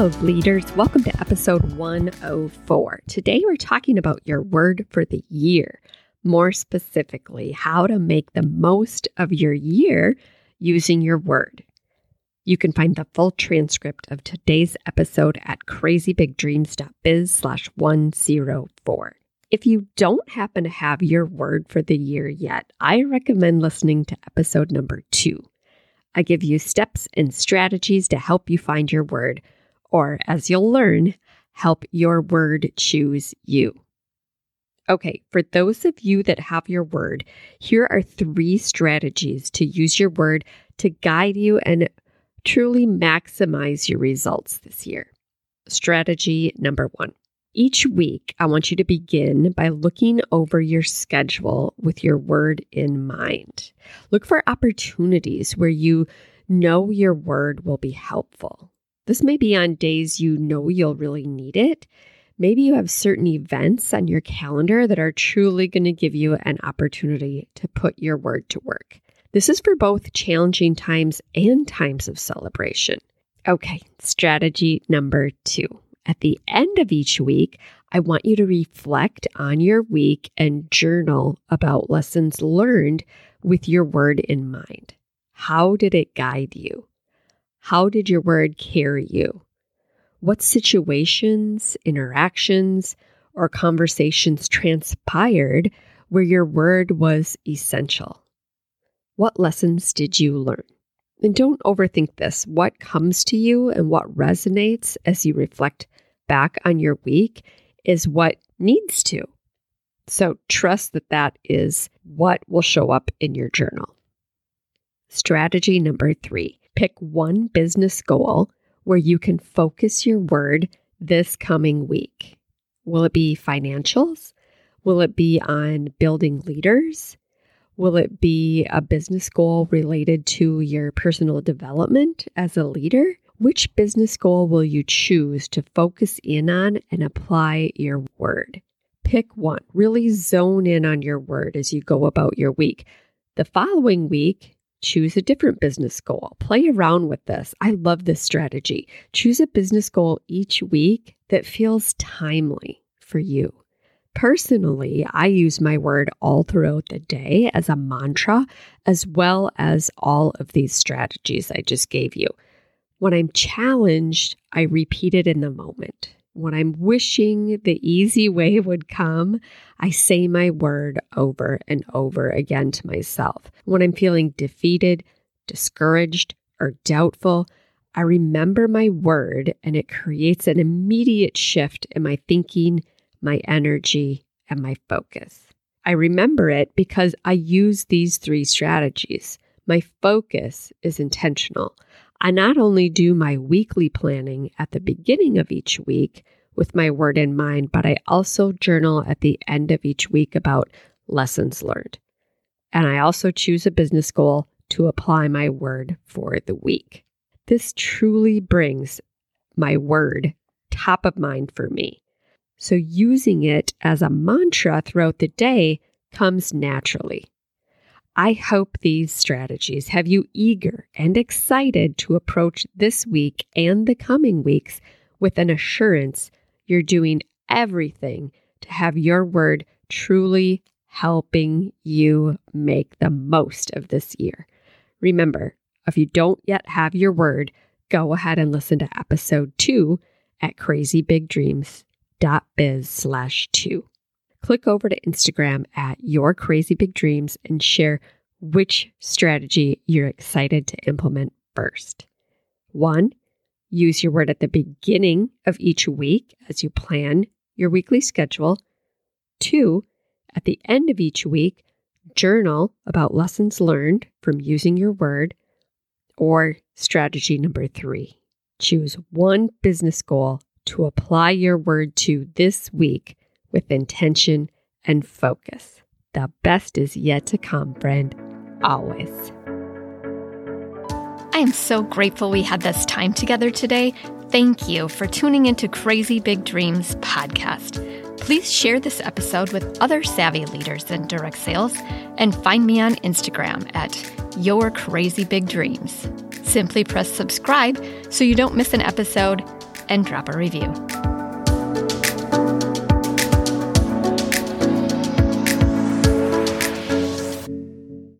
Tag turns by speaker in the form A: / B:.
A: Hello, leaders. Welcome to episode 104. Today, we're talking about your word for the year. More specifically, how to make the most of your year using your word. You can find the full transcript of today's episode at crazybigdreams.biz slash 104. If you don't happen to have your word for the year yet, I recommend listening to episode number two. I give you steps and strategies to help you find your word or as you'll learn, help your word choose you. Okay, for those of you that have your word, here are three strategies to use your word to guide you and truly maximize your results this year. Strategy number one. Each week, I want you to begin by looking over your schedule with your word in mind. Look for opportunities where you know your word will be helpful. This may be on days you know you'll really need it. Maybe you have certain events on your calendar that are truly going to give you an opportunity to put your word to work. This is for both challenging times and times of celebration. Okay, strategy number two. At the end of each week, I want you to reflect on your week and journal about lessons learned with your word in mind. How did it guide you? How did your word carry you? What situations, interactions, or conversations transpired where your word was essential? What lessons did you learn? And don't overthink this. What comes to you and what resonates as you reflect back on your week is what needs to. So trust that that is what will show up in your journal. Strategy number three Pick one business goal where you can focus your word this coming week. Will it be financials? Will it be on building leaders? Will it be a business goal related to your personal development as a leader? Which business goal will you choose to focus in on and apply your word? Pick one. Really zone in on your word as you go about your week. The following week, choose a different business goal. Play around with this. I love this strategy. Choose a business goal each week that feels timely for you. Personally, I use my word all throughout the day as a mantra, as well as all of these strategies I just gave you. When I'm challenged, I repeat it in the moment. When I'm wishing the easy way would come, I say my word over and over again to myself. When I'm feeling defeated, discouraged, or doubtful, I remember my word and it creates an immediate shift in my thinking, my energy, and my focus. I remember it because I use these three strategies. My focus is intentional. I not only do my weekly planning at the beginning of each week with my word in mind, but I also journal at the end of each week about lessons learned. And I also choose a business goal to apply my word for the week. This truly brings my word top of mind for me. So using it as a mantra throughout the day comes naturally. I hope these strategies have you eager and excited to approach this week and the coming weeks with an assurance you're doing everything to have your word truly helping you make the most of this year. Remember, if you don't yet have your word, go ahead and listen to episode two at crazybigdreams.biz slash two click over to Instagram at Your Crazy Big Dreams and share which strategy you're excited to implement first. One, use your word at the beginning of each week as you plan your weekly schedule. Two, at the end of each week, journal about lessons learned from using your word. Or strategy number three, choose one business goal to apply your word to this week with intention and focus. The best is yet to come, friend. Always.
B: I am so grateful we had this time together today. Thank you for tuning into Crazy Big Dreams podcast. Please share this episode with other savvy leaders in direct sales and find me on Instagram at Your Crazy Big Dreams. Simply press subscribe so you don't miss an episode and drop a review.